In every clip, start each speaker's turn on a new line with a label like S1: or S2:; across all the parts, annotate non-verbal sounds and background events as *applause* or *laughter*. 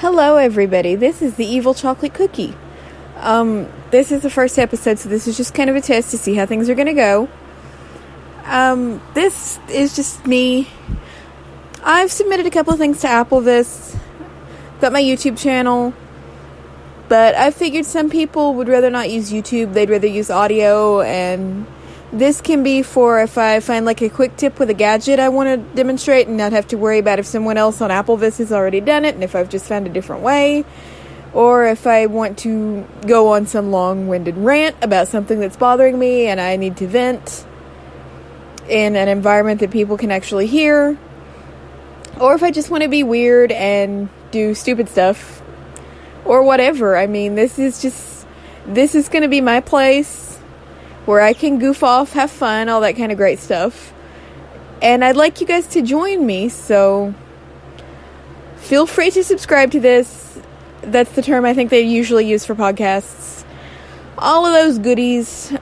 S1: Hello, everybody. This is the Evil Chocolate Cookie. Um, this is the first episode, so this is just kind of a test to see how things are going to go. Um, this is just me. I've submitted a couple of things to AppleVis, got my YouTube channel, but I figured some people would rather not use YouTube, they'd rather use audio, and this can be for if I find like a quick tip with a gadget I want to demonstrate and not have to worry about if someone else on AppleVis has already done it and if I've just found a different way. Or if I want to go on some long winded rant about something that's bothering me and I need to vent in an environment that people can actually hear. Or if I just want to be weird and do stupid stuff. Or whatever. I mean, this is just. This is going to be my place where I can goof off, have fun, all that kind of great stuff. And I'd like you guys to join me, so feel free to subscribe to this. That's the term I think they usually use for podcasts. All of those goodies.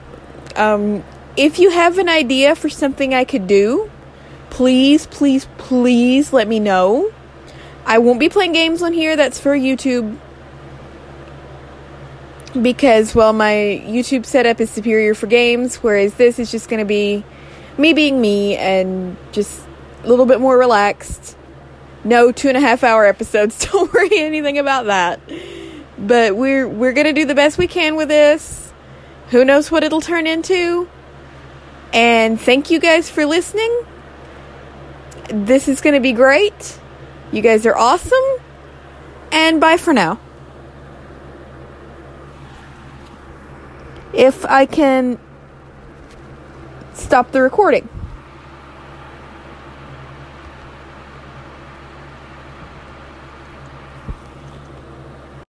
S1: Um, if you have an idea for something I could do, please, please, please let me know. I won't be playing games on here, that's for YouTube because well my YouTube setup is superior for games whereas this is just going to be me being me and just a little bit more relaxed. No two and a half hour episodes *laughs* don't worry anything about that. But we're we're going to do the best we can with this. Who knows what it'll turn into. And thank you guys for listening. This is going to be great. You guys are awesome. And bye for now if I can stop the recording.